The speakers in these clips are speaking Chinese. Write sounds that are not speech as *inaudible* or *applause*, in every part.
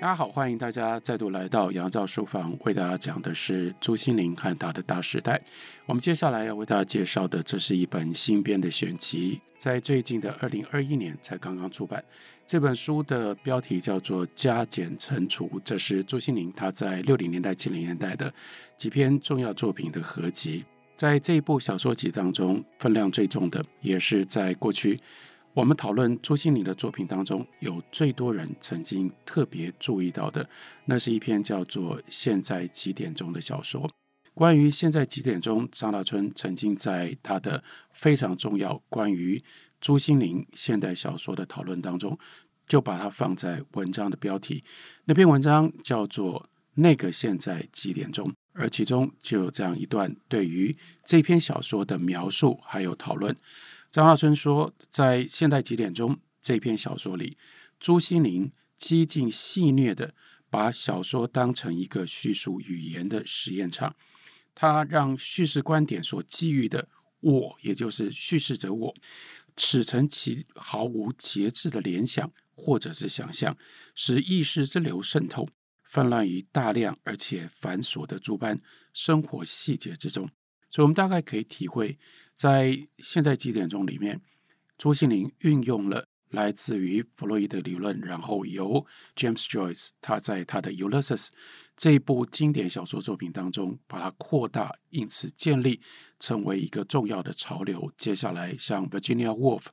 大家好，欢迎大家再度来到杨照书房，为大家讲的是朱心凌和他的大时代。我们接下来要为大家介绍的，这是一本新编的选集，在最近的二零二一年才刚刚出版。这本书的标题叫做《加减乘除》，这是朱心凌他在六零年代、七零年代的几篇重要作品的合集。在这一部小说集当中，分量最重的，也是在过去。我们讨论朱西甯的作品当中，有最多人曾经特别注意到的，那是一篇叫做《现在几点钟》的小说。关于《现在几点钟》，张大春曾经在他的非常重要关于朱心凌现代小说的讨论当中，就把它放在文章的标题。那篇文章叫做《那个现在几点钟》，而其中就有这样一段对于这篇小说的描述还有讨论。张大春说，在《现代几点钟》这篇小说里，朱西甯几近戏谑地把小说当成一个叙述语言的实验场，他让叙事观点所寄予的我，也就是叙事者我，驰骋其毫无节制的联想或者是想象，使意识之流渗透，泛滥于大量而且繁琐的诸般生活细节之中。所以，我们大概可以体会。在现在几点钟里面，朱西甯运用了来自于弗洛伊德理论，然后由 James Joyce 他在他的《Ulysses》这一部经典小说作品当中把它扩大，因此建立成为一个重要的潮流。接下来，像 Virginia Woolf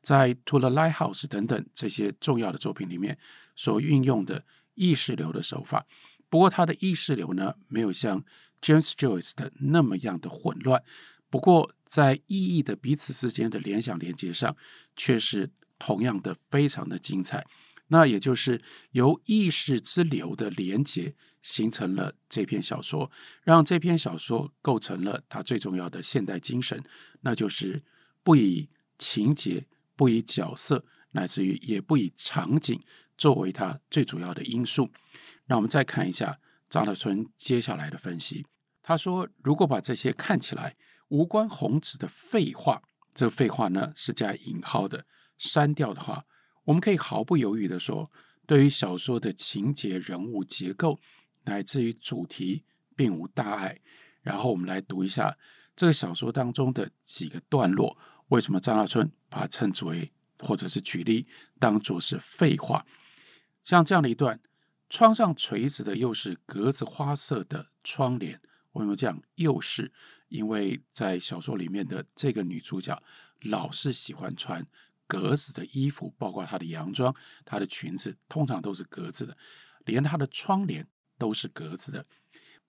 在《To the Lighthouse》等等这些重要的作品里面所运用的意识流的手法，不过他的意识流呢，没有像 James Joyce 的那么样的混乱。不过，在意义的彼此之间的联想连接上，却是同样的非常的精彩。那也就是由意识之流的连接形成了这篇小说，让这篇小说构成了它最重要的现代精神，那就是不以情节、不以角色，乃至于也不以场景作为它最主要的因素。那我们再看一下张德春接下来的分析，他说：“如果把这些看起来。”无关宏旨的废话，这个废话呢是加引号的，删掉的话，我们可以毫不犹豫地说，对于小说的情节、人物结构乃至于主题，并无大碍。然后我们来读一下这个小说当中的几个段落，为什么张大春把它称之为，或者是举例当作是废话？像这样的一段，窗上垂着的又是格子花色的窗帘，为什么这样？又是。因为在小说里面的这个女主角老是喜欢穿格子的衣服，包括她的洋装、她的裙子，通常都是格子的，连她的窗帘都是格子的，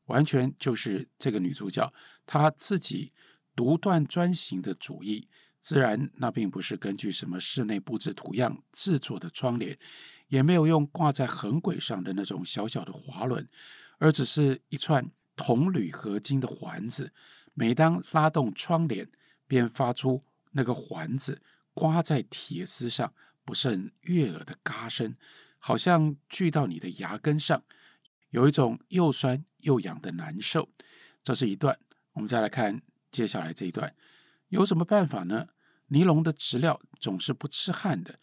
完全就是这个女主角她自己独断专行的主意。自然，那并不是根据什么室内布置图样制作的窗帘，也没有用挂在横轨上的那种小小的滑轮，而只是一串铜铝合金的环子。每当拉动窗帘，便发出那个环子刮在铁丝上不甚悦耳的嘎声，好像锯到你的牙根上，有一种又酸又痒的难受。这是一段，我们再来看接下来这一段，有什么办法呢？尼龙的质料总是不吃汗的，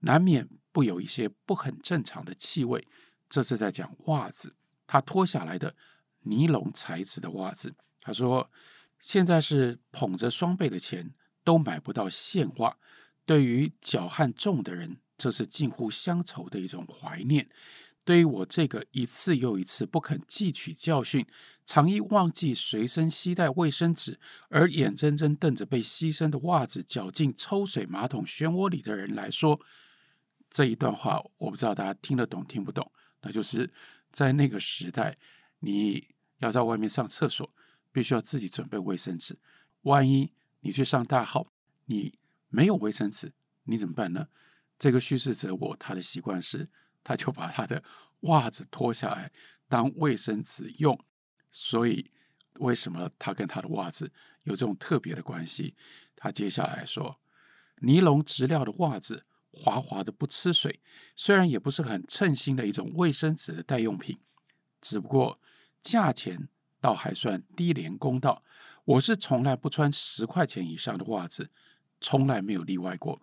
难免不有一些不很正常的气味。这是在讲袜子，他脱下来的尼龙材质的袜子。他说。现在是捧着双倍的钱都买不到线袜，对于脚汗重的人，这是近乎乡愁的一种怀念。对于我这个一次又一次不肯汲取教训，常因忘记随身携带卫生纸而眼睁睁瞪着被牺牲的袜子搅进抽水马桶漩涡里的人来说，这一段话我不知道大家听得懂听不懂。那就是在那个时代，你要在外面上厕所。必须要自己准备卫生纸，万一你去上大号，你没有卫生纸，你怎么办呢？这个叙事者我他的习惯是，他就把他的袜子脱下来当卫生纸用。所以为什么他跟他的袜子有这种特别的关系？他接下来说，尼龙质料的袜子滑滑的不吃水，虽然也不是很称心的一种卫生纸的代用品，只不过价钱。倒还算低廉公道。我是从来不穿十块钱以上的袜子，从来没有例外过。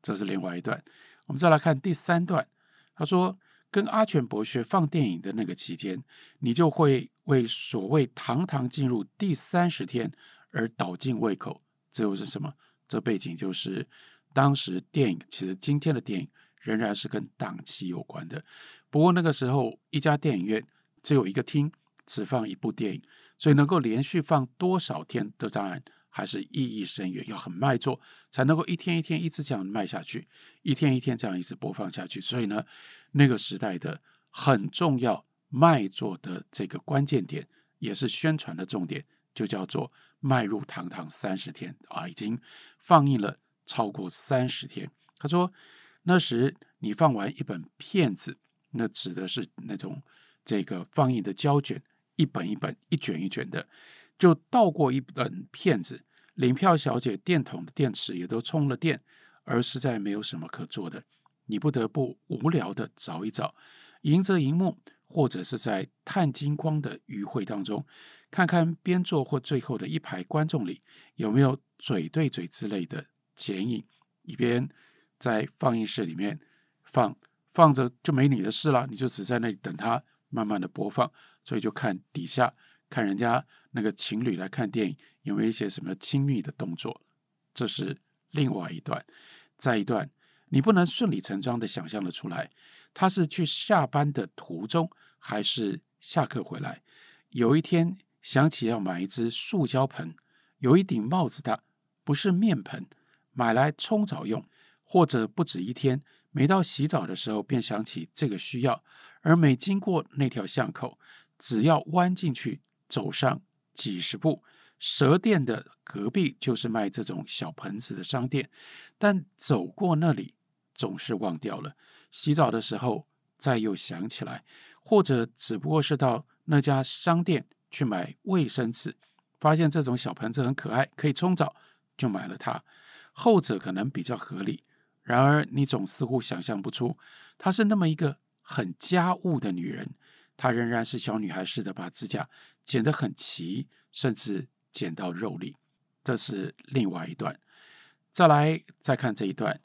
这是另外一段。我们再来看第三段。他说：“跟阿全博学放电影的那个期间，你就会为所谓堂堂进入第三十天而倒尽胃口。这又是什么？这背景就是当时电影，其实今天的电影仍然是跟档期有关的。不过那个时候，一家电影院只有一个厅，只放一部电影，所以能够连续放多少天的当然还是意义深远，要很卖座才能够一天一天一直这样卖下去，一天一天这样一直播放下去。所以呢，那个时代的很重要卖座的这个关键点，也是宣传的重点，就叫做迈入堂堂三十天啊，已经放映了超过三十天。他说，那时你放完一本片子，那指的是那种这个放映的胶卷，一本一本、一卷一卷的。就倒过一本片子，领票小姐电筒的电池也都充了电，而实在没有什么可做的，你不得不无聊的找一找，迎着荧幕，或者是在探金光的余晖当中，看看边座或最后的一排观众里有没有嘴对嘴之类的剪影，一边在放映室里面放放着就没你的事了，你就只在那里等它慢慢的播放，所以就看底下看人家。那个情侣来看电影有没有一些什么亲密的动作？这是另外一段。再一段，你不能顺理成章的想象的出来，他是去下班的途中，还是下课回来？有一天想起要买一只塑胶盆，有一顶帽子的，不是面盆，买来冲澡用，或者不止一天，每到洗澡的时候便想起这个需要，而每经过那条巷口，只要弯进去走上。几十步，蛇店的隔壁就是卖这种小盆子的商店，但走过那里总是忘掉了。洗澡的时候再又想起来，或者只不过是到那家商店去买卫生纸，发现这种小盆子很可爱，可以冲澡，就买了它。后者可能比较合理，然而你总似乎想象不出，她是那么一个很家务的女人。她仍然是小女孩似的，把指甲剪得很齐，甚至剪到肉里。这是另外一段。再来再看这一段，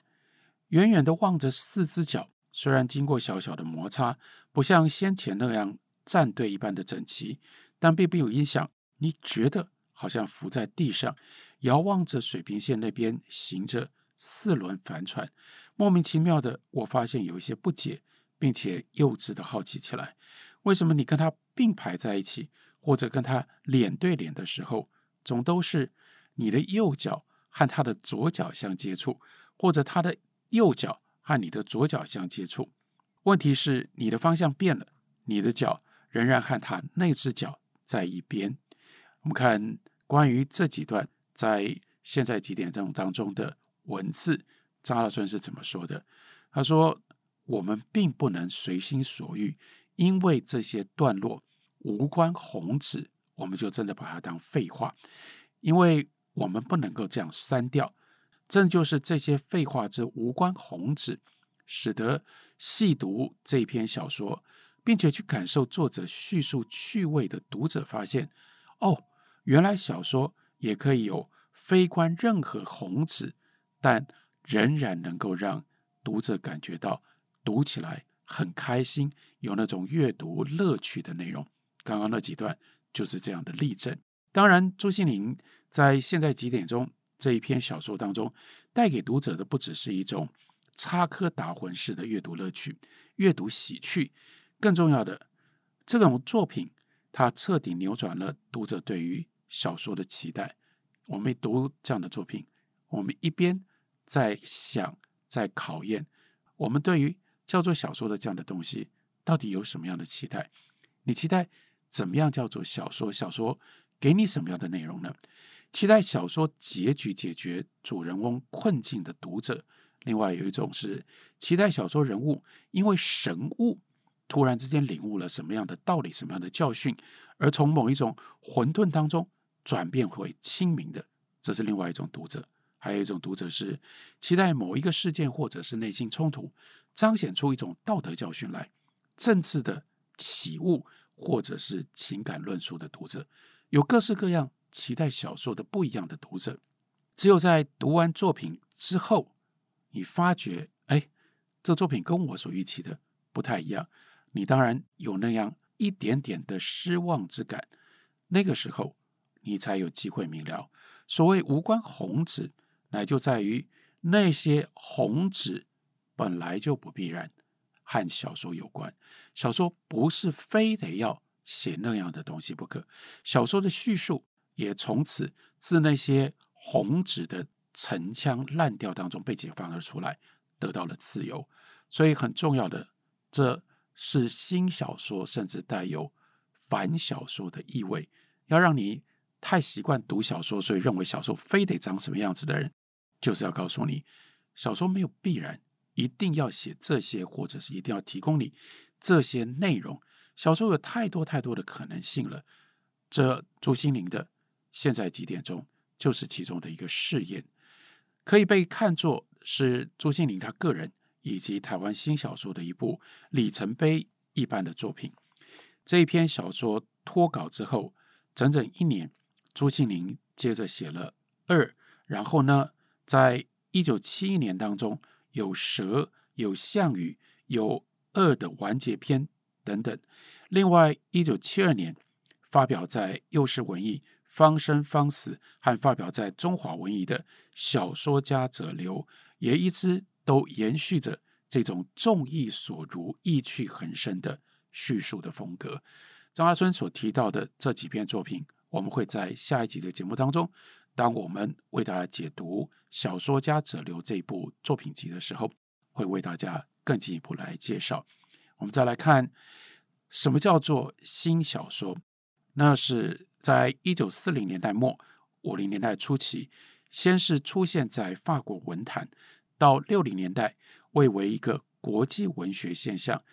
远远的望着四只脚，虽然经过小小的摩擦，不像先前那样站队一般的整齐，但并没有影响。你觉得好像浮在地上，遥望着水平线那边行着四轮帆船。莫名其妙的，我发现有一些不解，并且幼稚的好奇起来。为什么你跟他并排在一起，或者跟他脸对脸的时候，总都是你的右脚和他的左脚相接触，或者他的右脚和你的左脚相接触？问题是你的方向变了，你的脚仍然和他那只脚在一边。我们看关于这几段在现在几点钟当中的文字，张大春是怎么说的？他说：“我们并不能随心所欲。”因为这些段落无关宏旨，我们就真的把它当废话，因为我们不能够这样删掉。正就是这些废话之无关宏旨，使得细读这篇小说，并且去感受作者叙述趣味的读者发现，哦，原来小说也可以有非关任何宏旨，但仍然能够让读者感觉到读起来很开心。有那种阅读乐趣的内容，刚刚那几段就是这样的例证。当然，朱西甯在现在几点钟这一篇小说当中，带给读者的不只是一种插科打诨式的阅读乐趣、阅读喜趣，更重要的，这种作品它彻底扭转了读者对于小说的期待。我们读这样的作品，我们一边在想，在考验我们对于叫做小说的这样的东西。到底有什么样的期待？你期待怎么样叫做小说？小说给你什么样的内容呢？期待小说结局解决主人翁困境的读者。另外有一种是期待小说人物因为神悟，突然之间领悟了什么样的道理、什么样的教训，而从某一种混沌当中转变回清明的。这是另外一种读者。还有一种读者是期待某一个事件或者是内心冲突，彰显出一种道德教训来。政治的起悟，或者是情感论述的读者，有各式各样期待小说的不一样的读者。只有在读完作品之后，你发觉，哎，这作品跟我所预期的不太一样。你当然有那样一点点的失望之感，那个时候你才有机会明了，所谓无关宏旨，乃就在于那些宏旨本来就不必然和小说有关。小说不是非得要写那样的东西不可，小说的叙述也从此自那些红纸的陈腔滥调当中被解放了出来，得到了自由。所以很重要的，这是新小说，甚至带有反小说的意味，要让你太习惯读小说，所以认为小说非得长什么样子的人，就是要告诉你，小说没有必然一定要写这些，或者是一定要提供你这些内容。小说有太多太多的可能性了。这朱心凌的现在几点钟，就是其中的一个试验，可以被看作是朱心凌他个人以及台湾新小说的一部里程碑一般的作品。这一篇小说脱稿之后，整整一年，朱心凌接着写了二，然后呢，在一九七一年当中，有蛇，有项羽，有二的完结篇等等。另外，一九七二年发表在《幼狮文艺》。方生方死，和发表在中华文艺的小说家者流，也一直都延续着这种众意所如、意趣横生的叙述的风格。张阿春所提到的这几篇作品，我们会在下一集的节目当中，当我们为大家解读《小说家者流》这部作品集的时候，会为大家更进一步来介绍。我们再来看什么叫做新小说，那是。在一九四零年代末、五零年代初期，先是出现在法国文坛，到六零年代，蔚为一个国际文学现象。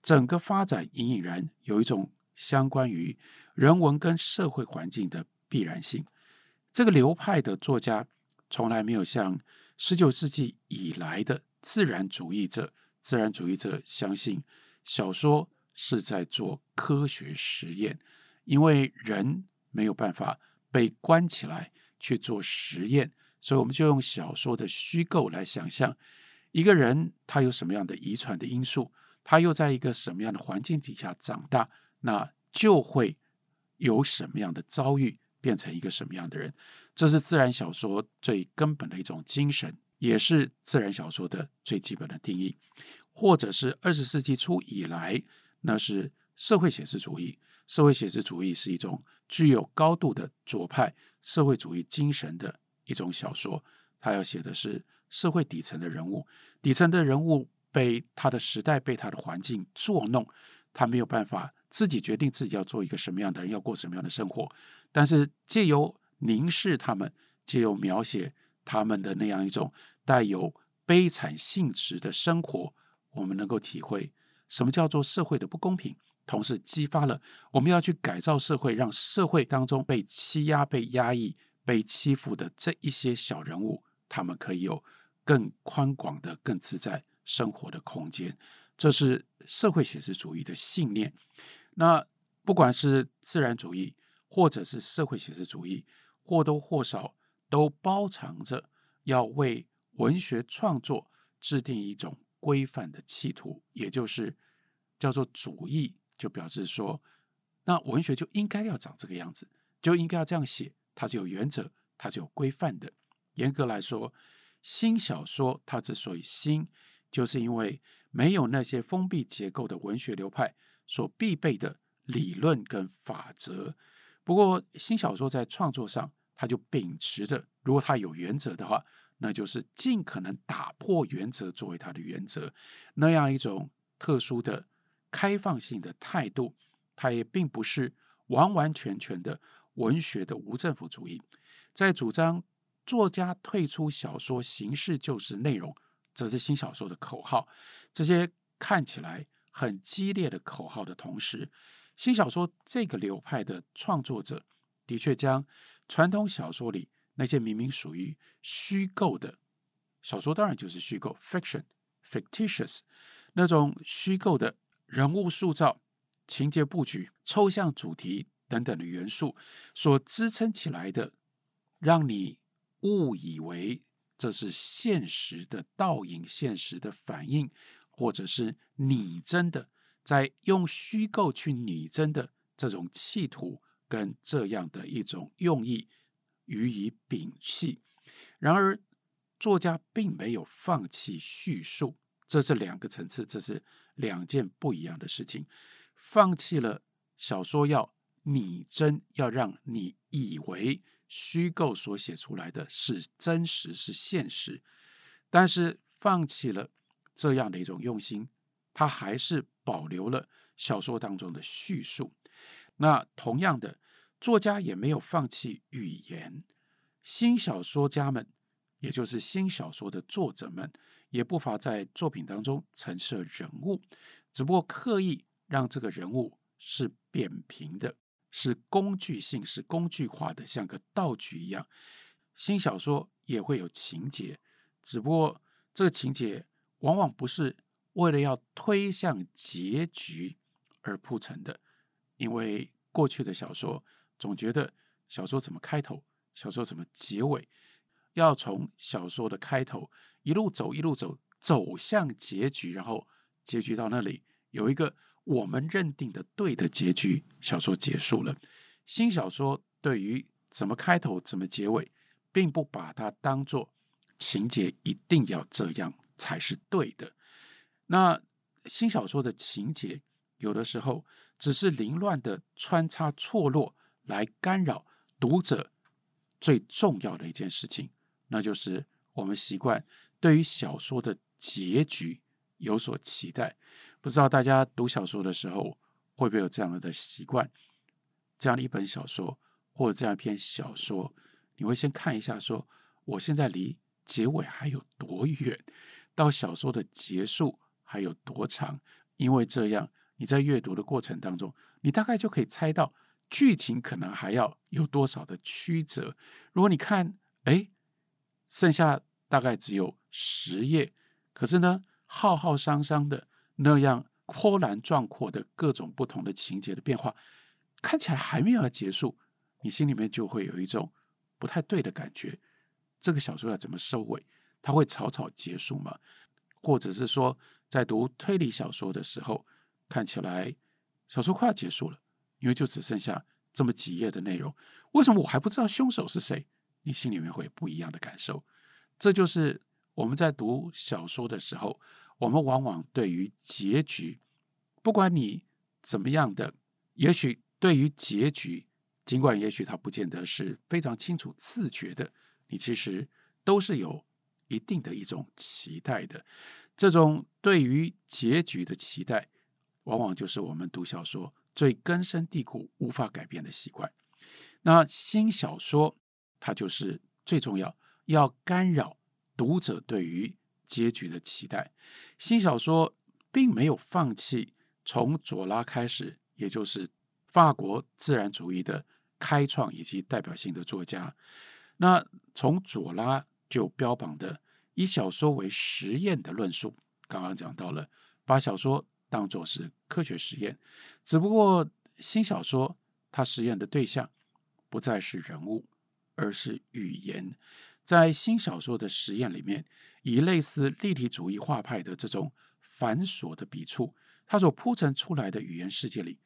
整个发展隐隐然有一种相关于人文跟社会环境的必然性。这个流派的作家从来没有像十九世纪以来的自然主义者，自然主义者相信小说是在做科学实验。因为人没有办法被关起来去做实验，所以我们就用小说的虚构来想象一个人他有什么样的遗传的因素，他又在一个什么样的环境底下长大，那就会有什么样的遭遇，变成一个什么样的人。这是自然小说最根本的一种精神，也是自然小说的最基本的定义，或者是二十世纪初以来，那是社会写实主义。社会写实主义是一种具有高度的左派社会主义精神的一种小说，他要写的是社会底层的人物，底层的人物被他的时代、被他的环境作弄，他没有办法自己决定自己要做一个什么样的人，要过什么样的生活。但是借由凝视他们，借由描写他们的那样一种带有悲惨性质的生活，我们能够体会什么叫做社会的不公平。同时激发了我们要去改造社会，让社会当中被欺压、被压抑、被欺负的这一些小人物，他们可以有更宽广的、更自在生活的空间。这是社会写实主义的信念。那不管是自然主义，或者是社会写实主义，或多或少都包藏着要为文学创作制定一种规范的企图，也就是叫做主义。就表示说，那文学就应该要长这个样子，就应该要这样写，它是有原则，它是有规范的。严格来说，新小说它之所以新，就是因为没有那些封闭结构的文学流派所必备的理论跟法则。不过，新小说在创作上，它就秉持着，如果它有原则的话，那就是尽可能打破原则作为它的原则，那样一种特殊的。开放性的态度，它也并不是完完全全的文学的无政府主义，在主张作家退出小说形式就是内容，这是新小说的口号。这些看起来很激烈的口号的同时，新小说这个流派的创作者的确将传统小说里那些明明属于虚构的小说，当然就是虚构 （fiction, fictitious） 那种虚构的。人物塑造、情节布局、抽象主题等等的元素所支撑起来的，让你误以为这是现实的倒影、现实的反应，或者是拟真的，在用虚构去拟真的这种企图跟这样的一种用意予以摒弃。然而，作家并没有放弃叙述，这是两个层次，这是两件不一样的事情。放弃了小说要拟真，要让你以为虚构所写出来的是真实，是现实，但是放弃了。这样的一种用心，他还是保留了小说当中的叙述。那同样的，作家也没有放弃语言。新小说家们，也就是新小说的作者们，也不乏在作品当中陈设人物，只不过刻意让这个人物是扁平的，是工具性，是工具化的，像个道具一样。新小说也会有情节，只不过这个情节。往往不是为了要推向结局而铺成的，因为过去的小说总觉得小说怎么开头，小说怎么结尾，要从小说的开头一路走一路走，走向结局，然后结局到那里有一个我们认定的对的结局，小说结束了。新小说对于怎么开头怎么结尾，并不把它当做情节一定要这样。才是对的。那新小说的情节有的时候只是凌乱的穿插错落，来干扰读者最重要的一件事情，那就是我们习惯对于小说的结局有所期待。不知道大家读小说的时候会不会有这样的习惯？这样的一本小说或者这样一篇小说，你会先看一下，说我现在离结尾还有多远？到小说的结束还有多长？因为这样，你在阅读的过程当中，你大概就可以猜到剧情可能还要有多少的曲折。如果你看，哎，剩下大概只有十页，可是呢，浩浩汤汤的那样波澜壮阔的各种不同的情节的变化，看起来还没有要结束，你心里面就会有一种不太对的感觉。这个小说要怎么收尾？它会草草结束吗？或者是说，在读推理小说的时候，看起来小说快要结束了，因为就只剩下这么几页的内容，为什么我还不知道凶手是谁？你心里面会有不一样的感受。这就是我们在读小说的时候，我们往往对于结局，不管你怎么样的，也许对于结局，尽管也许它不见得是非常清楚自觉的，你其实都是有。一定的一种期待的，这种对于结局的期待，往往就是我们读小说最根深蒂固、无法改变的习惯。那新小说它就是最重要，要干扰读者对于结局的期待。新小说并没有放弃从左拉开始，也就是法国自然主义的开创以及代表性的作家。那从左拉。就标榜的以小说为实验的论述，刚刚讲到了，把小说当作是科学实验，只不过新小说它实验的对象不再是人物，而是语言。在新小说的实验里面，以类似立体主义画派的这种繁琐的笔触，它所铺陈出来的语言世界里，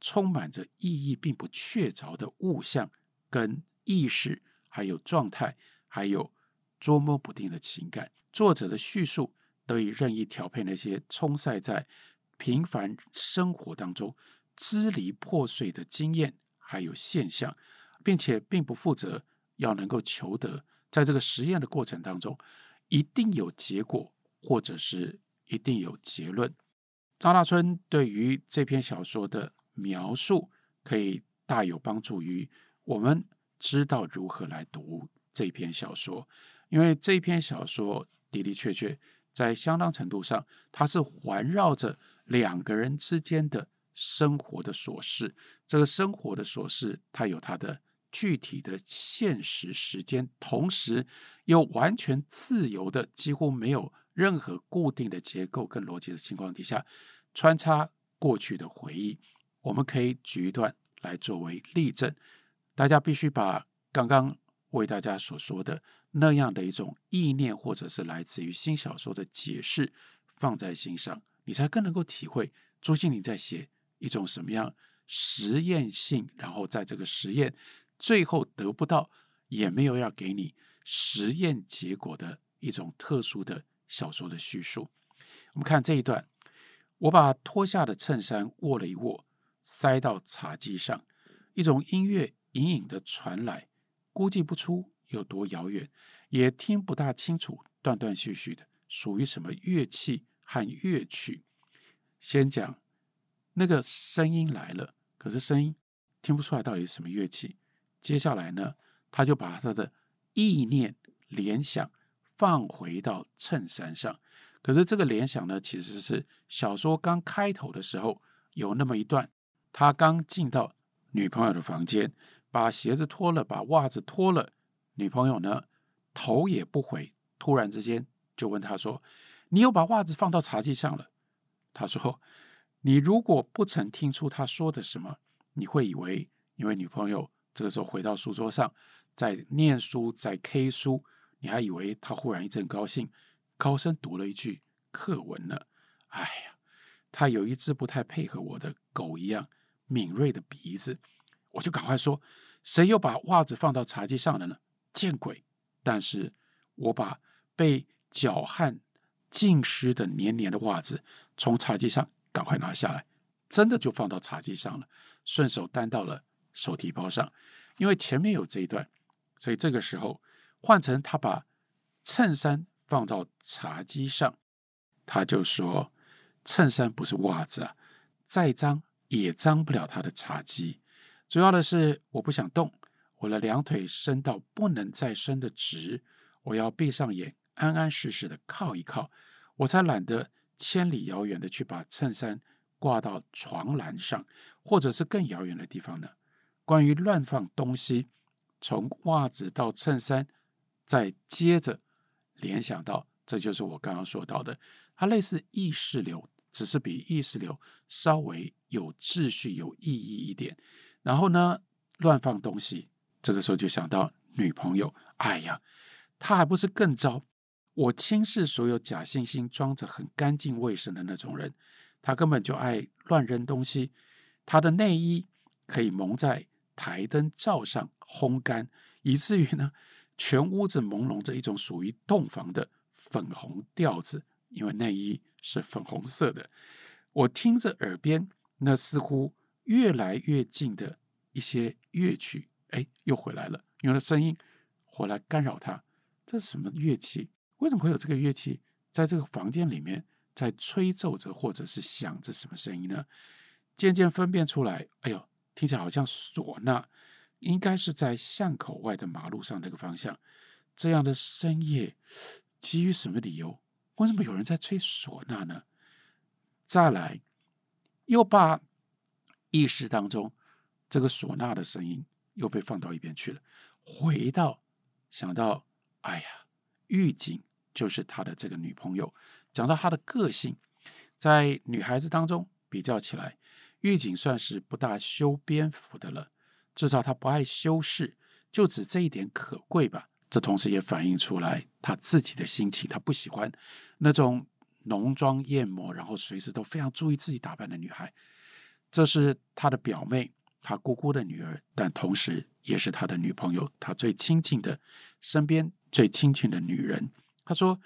充满着意义并不确凿的物象跟意识，还有状态，还有。捉摸不定的情感，作者的叙述得以任意调配那些充塞在平凡生活当中支离破碎的经验还有现象，并且并不负责要能够求得在这个实验的过程当中一定有结果，或者是一定有结论。张大春对于这篇小说的描述，可以大有帮助于我们知道如何来读这篇小说。因为这篇小说的的确确在相当程度上，它是环绕着两个人之间的生活的琐事。这个生活的琐事，它有它的具体的现实时间，同时又完全自由的，几乎没有任何固定的结构跟逻辑的情况底下，穿插过去的回忆。我们可以举一段来作为例证，大家必须把刚刚为大家所说的。那样的一种意念，或者是来自于新小说的解释，放在心上，你才更能够体会朱西甯在写一种什么样实验性，然后在这个实验最后得不到，也没有要给你实验结果的一种特殊的小说的叙述。我们看这一段，我把脱下的衬衫握了一握，塞到茶几上，一种音乐隐隐的传来，估计不出有多遥远，也听不大清楚，断断续续的，属于什么乐器和乐曲。先讲那个声音来了，可是声音听不出来到底是什么乐器。接下来呢，他就把他的意念联想放回到衬衫上。可是这个联想呢，其实是小说刚开头的时候有那么一段，他刚进到女朋友的房间，把鞋子脱了，把袜子脱了，女朋友呢头也不回，突然之间就问他说：“你又把袜子放到茶几上了？”他说：“你如果不曾听出他说的什么，你会以为因为女朋友这个时候回到书桌上，在念书，在 K 书，你还以为他忽然一阵高兴。”高声读了一句课文呢，哎呀，他有一只不太配合我的狗一样敏锐的鼻子，我就赶快说，谁又把袜子放到茶几上了呢？见鬼！但是我把被脚汗浸湿的黏黏的袜子从茶几上赶快拿下来，真的就放到茶几上了，顺手担到了手提包上。因为前面有这一段，所以这个时候换成他把衬衫。放到茶几上，他就说：“衬衫不是袜子啊，再脏也脏不了他的茶几。主要的是我不想动，我的两腿伸到不能再伸的直，我要闭上眼，安安实实的靠一靠，我才懒得千里遥远的去把衬衫挂到床栏上，或者是更遥远的地方呢。关于乱放东西，从袜子到衬衫，再接着。”联想到，这就是我刚刚说到的，它类似意识流，只是比意识流稍微有秩序、有意义一点。然后呢，乱放东西，这个时候就想到女朋友。哎呀，她还不是更糟？我轻视所有假惺惺装着很干净卫生的那种人，她根本就爱乱扔东西。她的内衣可以蒙在台灯罩上烘干，以至于呢。全屋子朦胧着一种属于洞房的粉红调子，因为内衣是粉红色的。我听着耳边那似乎越来越近的一些乐曲，哎，又回来了，用了声音回来干扰他。这是什么乐器？为什么会有这个乐器在这个房间里面在吹奏着，或者是响着什么声音呢？渐渐分辨出来，哎呦，听起来好像唢呐。应该是在巷口外的马路上那个方向。这样的深夜，基于什么理由？为什么有人在吹唢呐呢？再来，又把意识当中这个唢呐的声音又被放到一边去了。回到想到，哎呀，狱警就是他的这个女朋友。讲到他的个性，在女孩子当中比较起来，狱警算是不大修边幅的了。至少他不爱修饰，就指这一点可贵吧。这同时也反映出来他自己的心情，他不喜欢那种浓妆艳抹，然后随时都非常注意自己打扮的女孩。这是他的表妹，他姑姑的女儿，但同时也是他的女朋友，他最亲近的身边最亲近的女人。他说，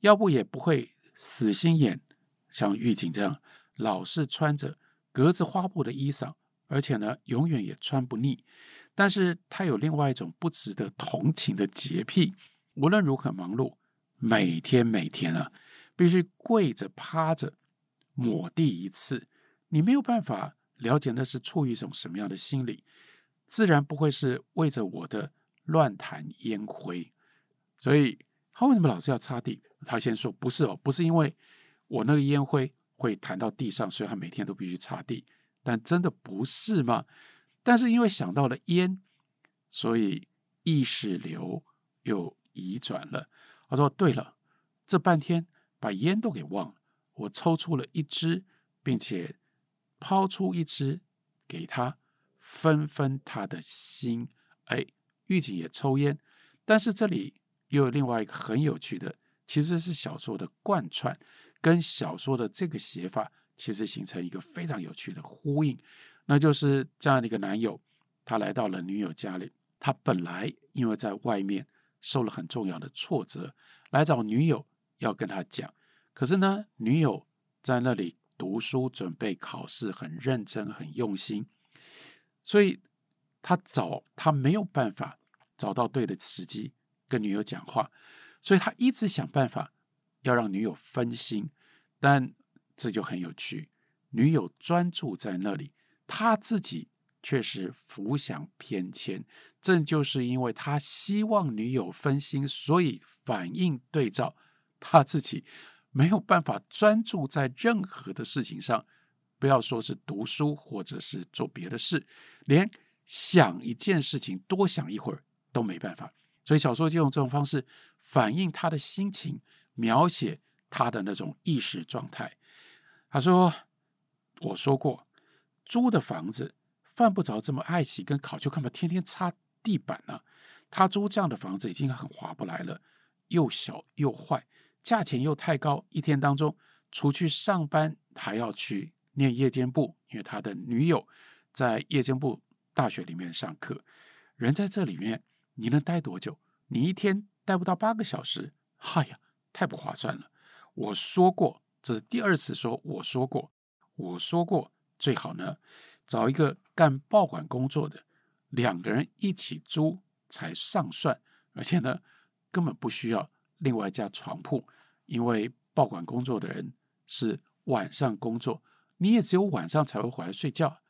要不也不会死心眼，像狱警这样，老是穿着格子花布的衣裳。而且呢，永远也穿不腻。但是他有另外一种不值得同情的洁癖，无论如何忙碌，每天每天啊，必须跪着趴着抹地一次。你没有办法了解那是出于一种什么样的心理，自然不会是为着我的乱弹烟灰。所以他为什么老是要擦地？他先说不是哦，不是因为我那个烟灰会弹到地上，所以他每天都必须擦地。但真的不是吗？但是因为想到了烟，所以意识流又移转了。他说：“对了，这半天把烟都给忘了。我抽出了一支，并且抛出一支给他，分分他的心。哎，狱警也抽烟，但是这里又有另外一个很有趣的，其实是小说的贯穿。跟小说的这个写法其实形成一个非常有趣的呼应，那就是这样的一个男友，他来到了女友家里，他本来因为在外面受了很重要的挫折，来找女友要跟他讲，可是呢，女友在那里读书准备考试，很认真，很用心，所以他找他没有办法找到对的时机跟女友讲话，所以他一直想办法要让女友分心，但这就很有趣，女友专注在那里，他自己却是浮想翩跹，正就是因为他希望女友分心，所以反应对照。他自己没有办法专注在任何的事情上，不要说是读书或者是做别的事，连想一件事情多想一会儿都没办法。所以小说就用这种方式反映他的心情，描写他的那种意识状态。他说：“我说过，租的房子犯不着这么爱惜跟考究干嘛天天擦地板呢？他租这样的房子已经很划不来了，又小又坏。”价钱又太高，一天当中除去上班还要去念夜间部，因为他的女友在夜间部大学里面上课。人在这里面，你能待多久？你一天待不到八个小时，哎呀，太不划算了。我说过，这是第二次说，我说过，我说过，最好呢找一个干报馆工作的，两个人一起租才上算，而且呢根本不需要另外加床铺。因为报馆工作的人是晚上工作，你也只有晚上才会回来睡觉，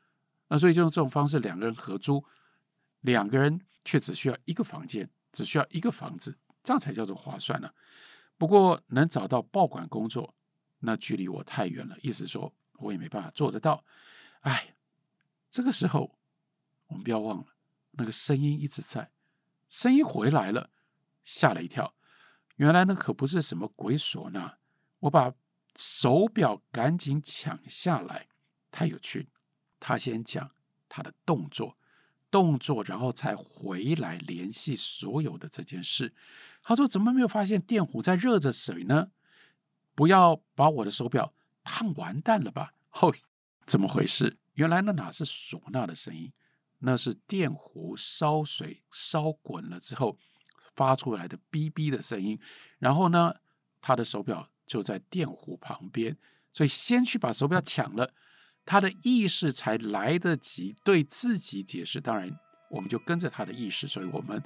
那所以就用这种方式两个人合租，两个人却只需要一个房间，只需要一个房子，这样才叫做划算呢。不过能找到报馆工作，那距离我太远了，意思说我也没办法做得到。哎，这个时候我们不要忘了，那个声音一直在，声音回来了，吓了一跳。原来那可不是什么鬼唢呢！我把手表赶紧抢下来，太有趣。他先讲他的动作，动作，然后才回来联系所有的这件事。他说：“怎么没有发现电壶在热着水呢？不要把我的手表烫完蛋了吧？” *laughs* 哦，怎么回事？原来那哪是唢呐的声音，那是电壶烧水烧滚了之后。发出来的哔哔的声音，然后呢，他的手表就在电弧旁边，所以先去把手表抢了，他的意识才来得及对自己解释。当然，我们就跟着他的意识，所以我们